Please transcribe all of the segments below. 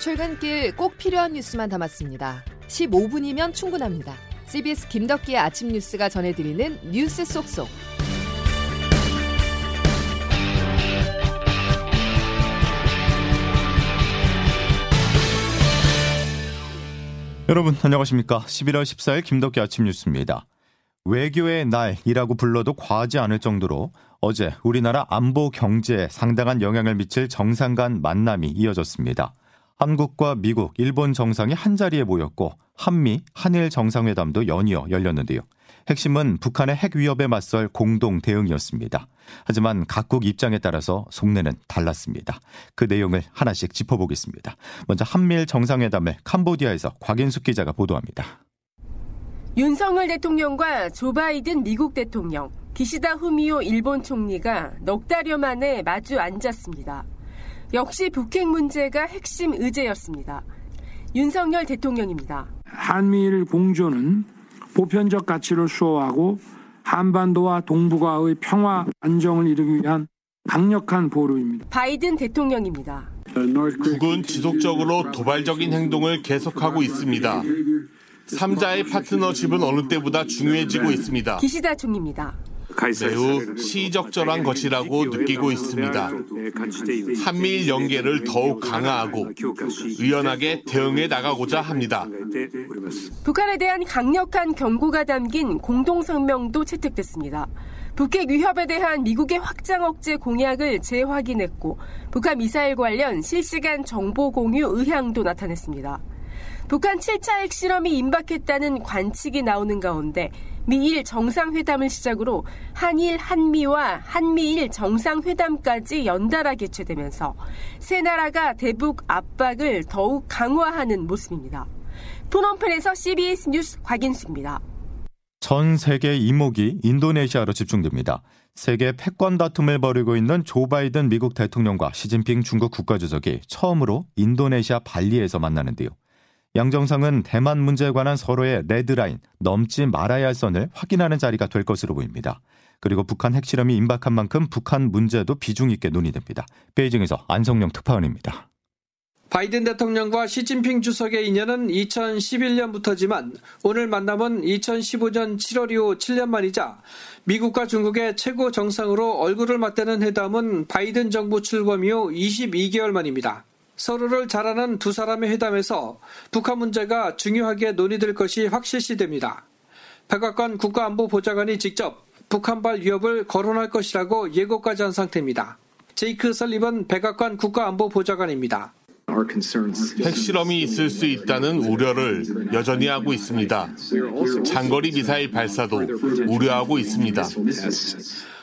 출근길 꼭 필요한 뉴스만 담았습니다. 15분이면 충분합니다. CBS 김덕기의 아침 뉴스가 전해드리는 뉴스 속속. 여러분 안녕하십니까? 11월 14일 김덕기 아침 뉴스입니다. 외교의 날이라고 불러도 과하지 않을 정도로 어제 우리나라 안보 경제에 상당한 영향을 미칠 정상 간 만남이 이어졌습니다. 한국과 미국, 일본 정상이 한자리에 모였고 한미, 한일 정상회담도 연이어 열렸는데요. 핵심은 북한의 핵 위협에 맞설 공동 대응이었습니다. 하지만 각국 입장에 따라서 속내는 달랐습니다. 그 내용을 하나씩 짚어보겠습니다. 먼저 한미일 정상회담을 캄보디아에서 곽인숙 기자가 보도합니다. 윤석열 대통령과 조 바이든 미국 대통령, 기시다 후미오 일본 총리가 넉 달여 만에 마주 앉았습니다. 역시 북핵 문제가 핵심 의제였습니다. 윤석열 대통령입니다. 한미일 공조는 보편적 가치를 수호하고 한반도와 동북아의 평화 안정을 이루기 위한 강력한 보루입니다. 바이든 대통령입니다. 북은 지속적으로 도발적인 행동을 계속하고 있습니다. 3자의 파트너십은 어느 때보다 중요해지고 있습니다. 기시다 총리입니다. 매우 시적절한 것이라고 느끼고 있습니다. 한미일 연계를 더욱 강화하고 유연하게 대응해 나가고자 합니다. 북한에 대한 강력한 경고가 담긴 공동성명도 채택됐습니다. 북핵 위협에 대한 미국의 확장 억제 공약을 재확인했고 북한 미사일 관련 실시간 정보 공유 의향도 나타냈습니다. 북한 7차 핵실험이 임박했다는 관측이 나오는 가운데 미일 정상회담을 시작으로 한일 한미와 한미일 정상회담까지 연달아 개최되면서 세 나라가 대북 압박을 더욱 강화하는 모습입니다. 푸놈펜에서 CBS 뉴스 곽인수입니다. 전 세계 이목이 인도네시아로 집중됩니다. 세계 패권 다툼을 벌이고 있는 조 바이든 미국 대통령과 시진핑 중국 국가주석이 처음으로 인도네시아 발리에서 만나는데요. 양 정상은 대만 문제에 관한 서로의 레드라인, 넘지 말아야 할 선을 확인하는 자리가 될 것으로 보입니다. 그리고 북한 핵실험이 임박한 만큼 북한 문제도 비중 있게 논의됩니다. 베이징에서 안성령 특파원입니다. 바이든 대통령과 시진핑 주석의 인연은 2011년부터지만 오늘 만남은 2015년 7월 이후 7년 만이자 미국과 중국의 최고 정상으로 얼굴을 맞대는 회담은 바이든 정부 출범 이후 22개월 만입니다. 서로를 잘 아는 두 사람의 회담에서 북한 문제가 중요하게 논의될 것이 확실시됩니다. 백악관 국가안보보좌관이 직접 북한발 위협을 거론할 것이라고 예고까지 한 상태입니다. 제이크 설리번 백악관 국가안보보좌관입니다. 핵실험이 있을 수 있다는 우려를 여전히 하고 있습니다. 장거리 미사일 발사도 우려하고 있습니다.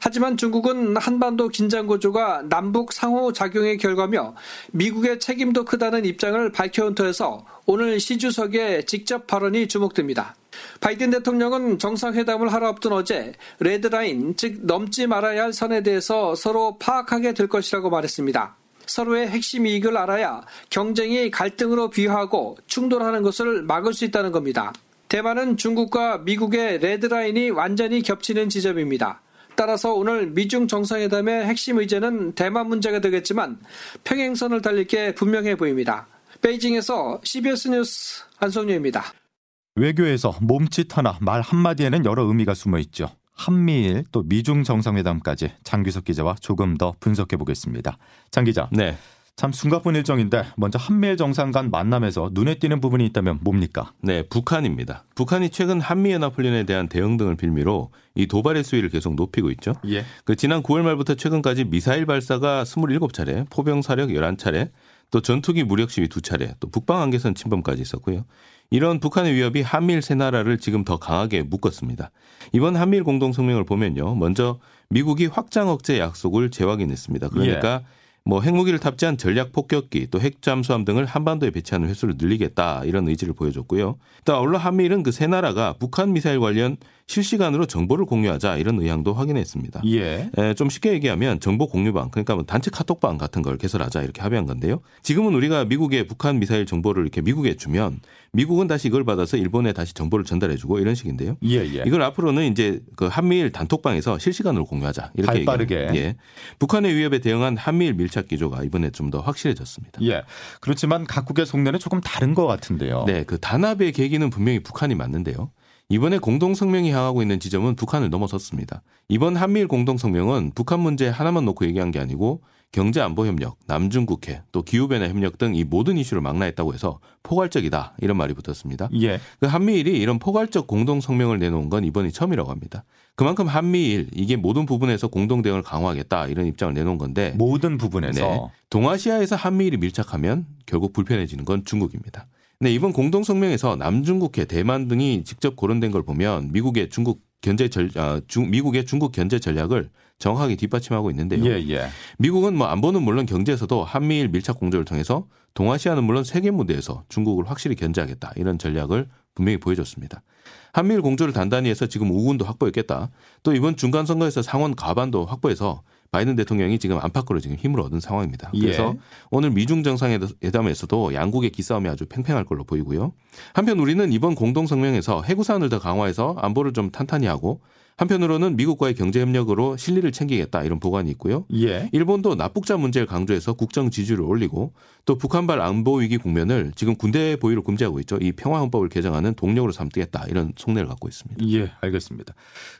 하지만 중국은 한반도 긴장 고조가 남북 상호 작용의 결과며 미국의 책임도 크다는 입장을 밝혀온 터에서 오늘 시 주석의 직접 발언이 주목됩니다. 바이든 대통령은 정상회담을 하루 앞둔 어제 레드라인, 즉 넘지 말아야 할 선에 대해서 서로 파악하게 될 것이라고 말했습니다. 서로의 핵심 이익을 알아야 경쟁이 갈등으로 비화하고 충돌하는 것을 막을 수 있다는 겁니다. 대만은 중국과 미국의 레드라인이 완전히 겹치는 지점입니다. 따라서 오늘 미중 정상회담의 핵심 의제는 대만 문제가 되겠지만 평행선을 달릴 게 분명해 보입니다. 베이징에서 CBS 뉴스 한성유입니다. 외교에서 몸짓 하나 말 한마디에는 여러 의미가 숨어 있죠. 한미일 또 미중 정상회담까지 장규석 기자와 조금 더 분석해 보겠습니다. 장 기자. 네. 참 숨가쁜 일정인데 먼저 한미일 정상 간 만남에서 눈에 띄는 부분이 있다면 뭡니까? 네, 북한입니다. 북한이 최근 한미연합훈련에 대한 대응 등을 빌미로 이 도발의 수위를 계속 높이고 있죠. 예. 그 지난 9월 말부터 최근까지 미사일 발사가 27차례, 포병 사력 11차례, 또 전투기 무력 시위 2차례, 또 북방 한계선 침범까지 있었고요. 이런 북한의 위협이 한미일 세 나라를 지금 더 강하게 묶었습니다. 이번 한미일 공동성명을 보면요. 먼저 미국이 확장 억제 약속을 재확인했습니다. 그러니까 예. 뭐 핵무기를 탑재한 전략 폭격기 또 핵잠수함 등을 한반도에 배치하는 횟수를 늘리겠다 이런 의지를 보여줬고요. 또 아울러 한미일은 그 세 나라가 북한 미사일 관련 실시간으로 정보를 공유하자 이런 의향도 확인했습니다. 예. 에, 좀 쉽게 얘기하면 정보 공유방 그러니까 뭐 단체 카톡방 같은 걸 개설하자 이렇게 합의한 건데요. 지금은 우리가 미국의 북한 미사일 정보를 이렇게 미국에 주면 미국은 다시 이걸 받아서 일본에 다시 정보를 전달해주고 이런 식인데요. 예, 예. 이걸 앞으로는 이제 그 한미일 단톡방에서 실시간으로 공유하자 이렇게 빠르게. 예. 북한의 위협에 대응한 한미일 밀착 밀착 기조가 이번에 좀 더 확실해졌습니다. 예. 그렇지만 각국의 속내는 조금 다른 것 같은데요. 네, 그 단합의 계기는 분명히 북한이 맞는데요. 이번에 공동성명이 향하고 있는 지점은 북한을 넘어섰습니다. 이번 한미일 공동성명은 북한 문제 하나만 놓고 얘기한 게 아니고 경제안보협력, 남중국해, 또 기후변화 협력 등 이 모든 이슈를 망라했다고 해서 포괄적이다 이런 말이 붙었습니다. 예. 그 한미일이 이런 포괄적 공동 성명을 내놓은 건 이번이 처음이라고 합니다. 그만큼 한미일 이게 모든 부분에서 공동 대응을 강화하겠다 이런 입장을 내놓은 건데 모든 부분에서 네. 동아시아에서 한미일이 밀착하면 결국 불편해지는 건 중국입니다. 네, 이번 공동 성명에서 남중국해, 대만 등이 직접 거론된 걸 보면 미국의 중국 견제 전 아, 중, 미국의 중국 견제 전략을 정확하게 뒷받침하고 있는데요. 예, 예. 미국은 뭐 안보는 물론 경제에서도 한미일 밀착 공조를 통해서 동아시아는 물론 세계 무대에서 중국을 확실히 견제하겠다 이런 전략을 분명히 보여줬습니다. 한미일 공조를 단단히 해서 지금 우군도 확보했겠다. 또 이번 중간 선거에서 상원 과반도 확보해서 바이든 대통령이 지금 안팎으로 지금 힘을 얻은 상황입니다. 그래서 예. 오늘 미중 정상회담에서도 양국의 기싸움이 아주 팽팽할 걸로 보이고요. 한편 우리는 이번 공동 성명에서 해구사안을 더 강화해서 안보를 좀 탄탄히 하고 한편으로는 미국과의 경제 협력으로 실리를 챙기겠다 이런 보관이 있고요. 예. 일본도 납북자 문제를 강조해서 국정 지지를 올리고 또 북한발 안보 위기 국면을 지금 군대 보유를 금지하고 있죠. 이 평화 헌법을 개정하는 동력으로 삼겠다 이런 속내를 갖고 있습니다. 예, 알겠습니다.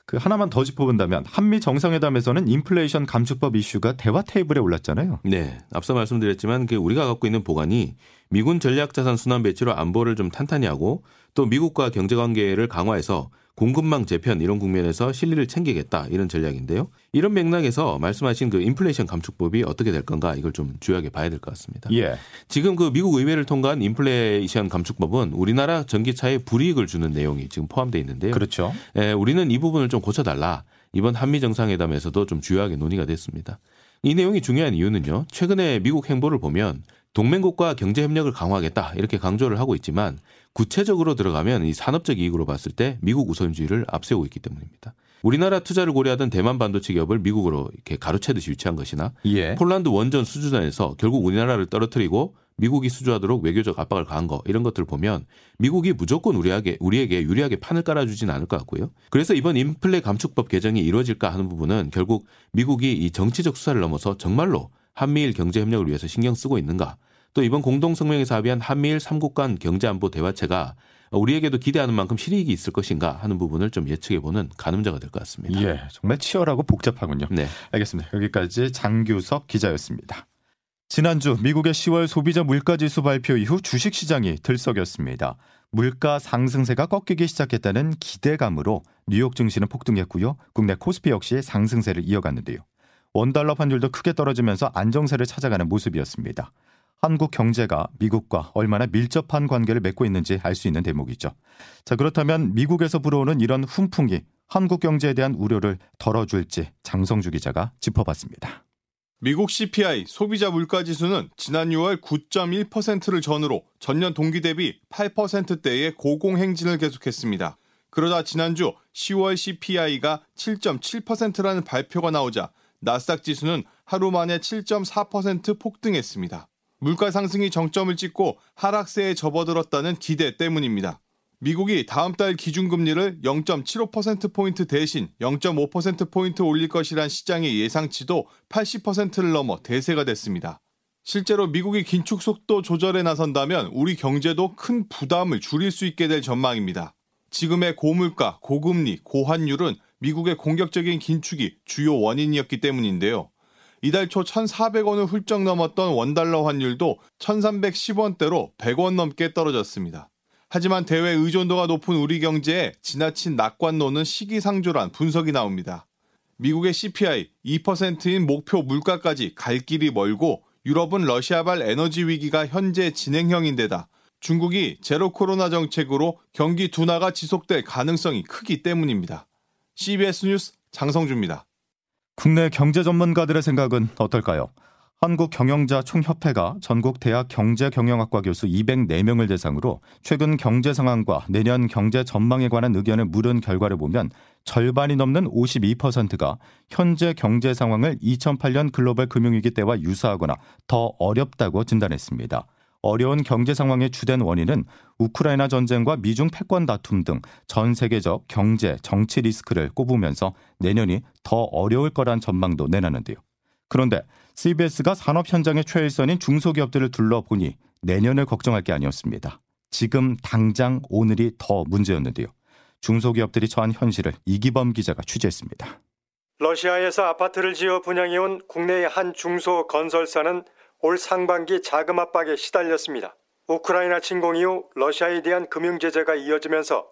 그 하나만 더 짚어본다면 한미 정상회담에서는 인플레이션 감축법 이슈가 대화 테이블에 올랐잖아요. 네, 앞서 말씀드렸지만 그 우리가 갖고 있는 보관이 미군 전략자산 순환 배치로 안보를 좀 탄탄히 하고 또 미국과 경제 관계를 강화해서 공급망 재편 이런 국면에서 실리를 챙기겠다 이런 전략인데요. 이런 맥락에서 말씀하신 그 인플레이션 감축법이 어떻게 될 건가 이걸 좀 주요하게 봐야 될 것 같습니다. 예. 지금 그 미국 의회를 통과한 인플레이션 감축법은 우리나라 전기차에 불이익을 주는 내용이 지금 포함되어 있는데요. 그렇죠. 에, 우리는 이 부분을 좀 고쳐달라. 이번 한미 정상회담에서도 좀 주요하게 논의가 됐습니다. 이 내용이 중요한 이유는요. 최근에 미국 행보를 보면 동맹국과 경제 협력을 강화하겠다 이렇게 강조를 하고 있지만 구체적으로 들어가면 이 산업적 이익으로 봤을 때 미국 우선주의를 앞세우고 있기 때문입니다. 우리나라 투자를 고려하던 대만 반도체 기업을 미국으로 이렇게 가로채듯이 유치한 것이나 예. 폴란드 원전 수주단에서 결국 우리나라를 떨어뜨리고 미국이 수주하도록 외교적 압박을 가한 거 이런 것들을 보면 미국이 무조건 우리에게 우리에게 유리하게 판을 깔아주진 않을 것 같고요. 그래서 이번 인플레 감축법 개정이 이루어질까 하는 부분은 결국 미국이 이 정치적 수사를 넘어서 정말로 한미일 경제 협력을 위해서 신경 쓰고 있는가 또 이번 공동 성명에서 합의한 한미일 3국 간 경제 안보 대화체가 우리에게도 기대하는 만큼 실익이 있을 것인가 하는 부분을 좀 예측해 보는 가늠자가 될 것 같습니다. 예. 정말 치열하고 복잡하군요. 네. 알겠습니다. 여기까지 장규석 기자였습니다. 지난주 미국의 10월 소비자 물가지수 발표 이후 주식시장이 들썩였습니다. 물가 상승세가 꺾이기 시작했다는 기대감으로 뉴욕 증시는 폭등했고요. 국내 코스피 역시 상승세를 이어갔는데요. 원달러 환율도 크게 떨어지면서 안정세를 찾아가는 모습이었습니다. 한국 경제가 미국과 얼마나 밀접한 관계를 맺고 있는지 알 수 있는 대목이죠. 자, 그렇다면 미국에서 불어오는 이런 훈풍이 한국 경제에 대한 우려를 덜어줄지 장성주 기자가 짚어봤습니다. 미국 CPI 소비자 물가 지수는 지난 6월 9.1%를 전후로 전년 동기 대비 8%대의 고공행진을 계속했습니다. 그러다 지난주 10월 CPI가 7.7%라는 발표가 나오자 나스닥 지수는 하루 만에 7.4% 폭등했습니다. 물가 상승이 정점을 찍고 하락세에 접어들었다는 기대 때문입니다. 미국이 다음 달 기준금리를 0.75%포인트 대신 0.5%포인트 올릴 것이란 시장의 예상치도 80%를 넘어 대세가 됐습니다. 실제로 미국이 긴축 속도 조절에 나선다면 우리 경제도 큰 부담을 줄일 수 있게 될 전망입니다. 지금의 고물가, 고금리, 고환율은 미국의 공격적인 긴축이 주요 원인이었기 때문인데요. 이달 초 1,400원을 훌쩍 넘었던 원달러 환율도 1,310원대로 100원 넘게 떨어졌습니다. 하지만 대외 의존도가 높은 우리 경제에 지나친 낙관론은 시기상조란 분석이 나옵니다. 미국의 CPI 2%인 목표 물가까지 갈 길이 멀고 유럽은 러시아발 에너지 위기가 현재 진행형인데다 중국이 제로 코로나 정책으로 경기 둔화가 지속될 가능성이 크기 때문입니다. CBS 뉴스 장성주입니다. 국내 경제 전문가들의 생각은 어떨까요? 한국경영자 총협회가 전국 대학 경제경영학과 교수 204명을 대상으로 최근 경제 상황과 내년 경제 전망에 관한 의견을 물은 결과를 보면 절반이 넘는 52%가 현재 경제 상황을 2008년 글로벌 금융위기 때와 유사하거나 더 어렵다고 진단했습니다. 어려운 경제 상황의 주된 원인은 우크라이나 전쟁과 미중 패권 다툼 등 전 세계적 경제, 정치 리스크를 꼽으면서 내년이 더 어려울 거란 전망도 내놨는데요. 그런데 CBS가 산업 현장의 최일선인 중소기업들을 둘러보니 내년을 걱정할 게 아니었습니다. 지금 당장 오늘이 더 문제였는데요. 중소기업들이 처한 현실을 이기범 기자가 취재했습니다. 러시아에서 아파트를 지어 분양해온 국내의 한 중소 건설사는 올 상반기 자금 압박에 시달렸습니다. 우크라이나 침공 이후 러시아에 대한 금융 제재가 이어지면서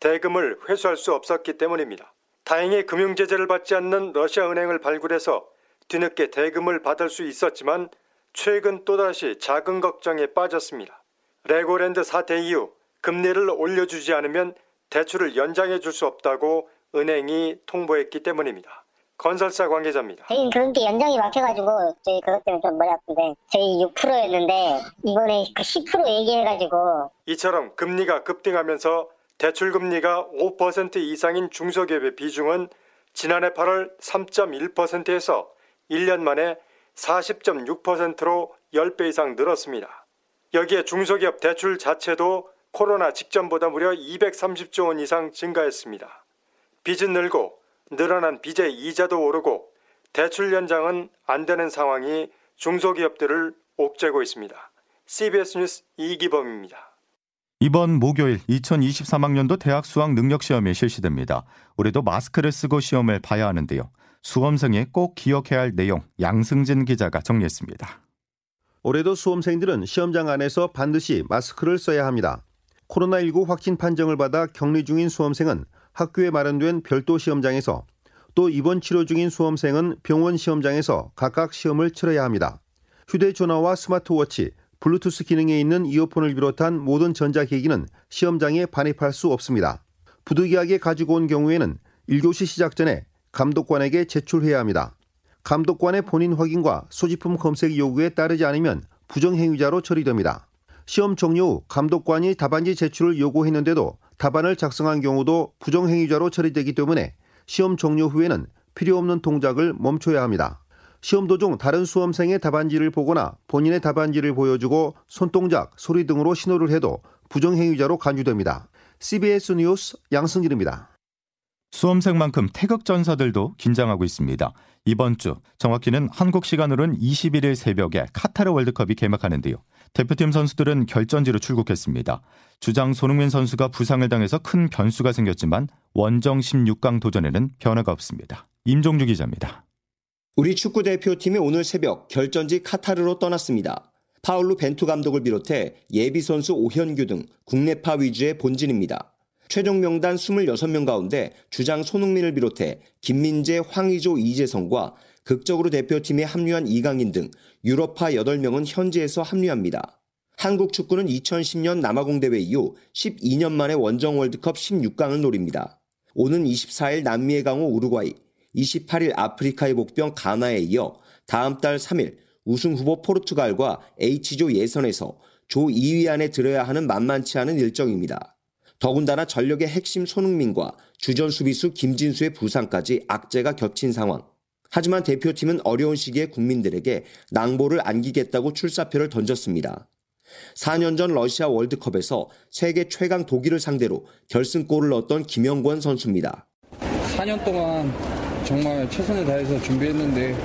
대금을 회수할 수 없었기 때문입니다. 다행히 금융 제재를 받지 않는 러시아 은행을 발굴해서 뒤늦게 대금을 받을 수 있었지만 최근 또다시 자금 걱정에 빠졌습니다. 레고랜드 사태 이후 금리를 올려주지 않으면 대출을 연장해 줄 수 없다고 은행이 통보했기 때문입니다. 건설사 관계자입니다. 저희 그런 게 연장이 막혀가지고 저희 그것 때문에 좀 머리 아픈데 저희 6%였는데 이번에 그 10% 얘기해가지고 이처럼 금리가 급등하면서 대출 금리가 5% 이상인 중소기업의 비중은 지난해 8월 3.1%에서 1년 만에 40.6%로 10배 이상 늘었습니다. 여기에 중소기업 대출 자체도 코로나 직전보다 무려 230조 원 이상 증가했습니다. 빚은 늘고 늘어난 빚의 이자도 오르고 대출 연장은 안 되는 상황이 중소기업들을 옥죄고 있습니다. CBS 뉴스 이기범입니다. 이번 목요일 2023학년도 대학 수학 능력 시험이 실시됩니다. 올해도 마스크를 쓰고 시험을 봐야 하는데요. 수험생이 꼭 기억해야 할 내용 양승진 기자가 정리했습니다. 올해도 수험생들은 시험장 안에서 반드시 마스크를 써야 합니다. 코로나19 확진 판정을 받아 격리 중인 수험생은 학교에 마련된 별도 시험장에서 또 입원 치료 중인 수험생은 병원 시험장에서 각각 시험을 치러야 합니다. 휴대전화와 스마트워치, 블루투스 기능에 있는 이어폰을 비롯한 모든 전자기기는 시험장에 반입할 수 없습니다. 부득이하게 가지고 온 경우에는 1교시 시작 전에 감독관에게 제출해야 합니다. 감독관의 본인 확인과 소지품 검색 요구에 따르지 않으면 부정행위자로 처리됩니다. 시험 종료 후 감독관이 답안지 제출을 요구했는데도 답안을 작성한 경우도 부정행위자로 처리되기 때문에 시험 종료 후에는 필요 없는 동작을 멈춰야 합니다. 시험 도중 다른 수험생의 답안지를 보거나 본인의 답안지를 보여주고 손동작, 소리 등으로 신호를 해도 부정행위자로 간주됩니다. CBS 뉴스 양승길입니다. 수험생만큼 태극 전사들도 긴장하고 있습니다. 이번 주 정확히는 한국 시간으로는 21일 새벽에 카타르 월드컵이 개막하는데요. 대표팀 선수들은 결전지로 출국했습니다. 주장 손흥민 선수가 부상을 당해서 큰 변수가 생겼지만 원정 16강 도전에는 변화가 없습니다. 임종주 기자입니다. 우리 축구 대표팀이 오늘 새벽 결전지 카타르로 떠났습니다. 파울루 벤투 감독을 비롯해 예비 선수 오현규 등 국내파 위주의 본진입니다. 최종 명단 26명 가운데 주장 손흥민을 비롯해 김민재, 황의조, 이재성과 극적으로 대표팀에 합류한 이강인 등 유럽파 8명은 현지에서 합류합니다. 한국 축구는 2010년 남아공 대회 이후 12년 만에 원정 월드컵 16강을 노립니다. 오는 24일 남미의 강호 우루과이, 28일 아프리카의 복병 가나에 이어 다음 달 3일 우승 후보 포르투갈과 H조 예선에서 조 2위 안에 들어야 하는 만만치 않은 일정입니다. 더군다나 전력의 핵심 손흥민과 주전 수비수 김진수의 부상까지 악재가 겹친 상황. 하지만 대표팀은 어려운 시기에 국민들에게 낭보를 안기겠다고 출사표를 던졌습니다. 4년 전 러시아 월드컵에서 세계 최강 독일을 상대로 결승골을 넣었던 김영권 선수입니다. 4년 동안 정말 최선을 다해서 준비했는데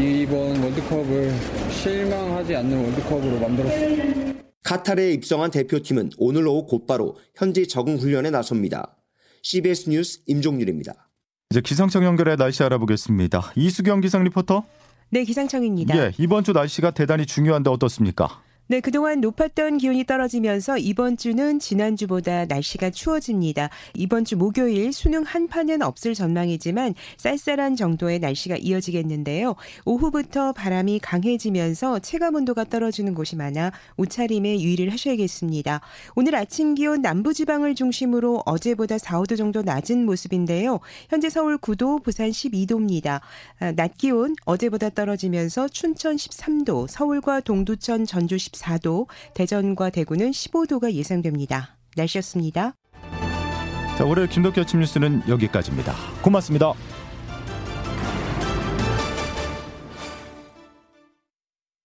이번 월드컵을 실망하지 않는 월드컵으로 만들었습니다. 카타르에 입성한 대표팀은 오늘 오후 곧바로 현지 적응 훈련에 나섭니다. CBS 뉴스 임종률입니다. 이제 기상청 연결해 날씨 알아보겠습니다. 이수경 기상 리포터. 네, 기상청입니다. 예, 이번 주 날씨가 대단히 중요한데 어떻습니까? 네, 그동안 높았던 기온이 떨어지면서 이번 주는 지난주보다 날씨가 추워집니다. 이번 주 목요일 수능 한파는 없을 전망이지만 쌀쌀한 정도의 날씨가 이어지겠는데요. 오후부터 바람이 강해지면서 체감 온도가 떨어지는 곳이 많아 옷차림에 유의를 하셔야겠습니다. 오늘 아침 기온 남부지방을 중심으로 어제보다 4, 5도 정도 낮은 모습인데요. 현재 서울 9도, 부산 12도입니다. 아, 낮 기온 어제보다 떨어지면서 춘천 13도, 서울과 동두천, 전주 10 14도, 대전과 대구는 15도가 예상됩니다. 날씨였습니다. 자, 올해 김덕기 아침 뉴스는 여기까지입니다. 고맙습니다.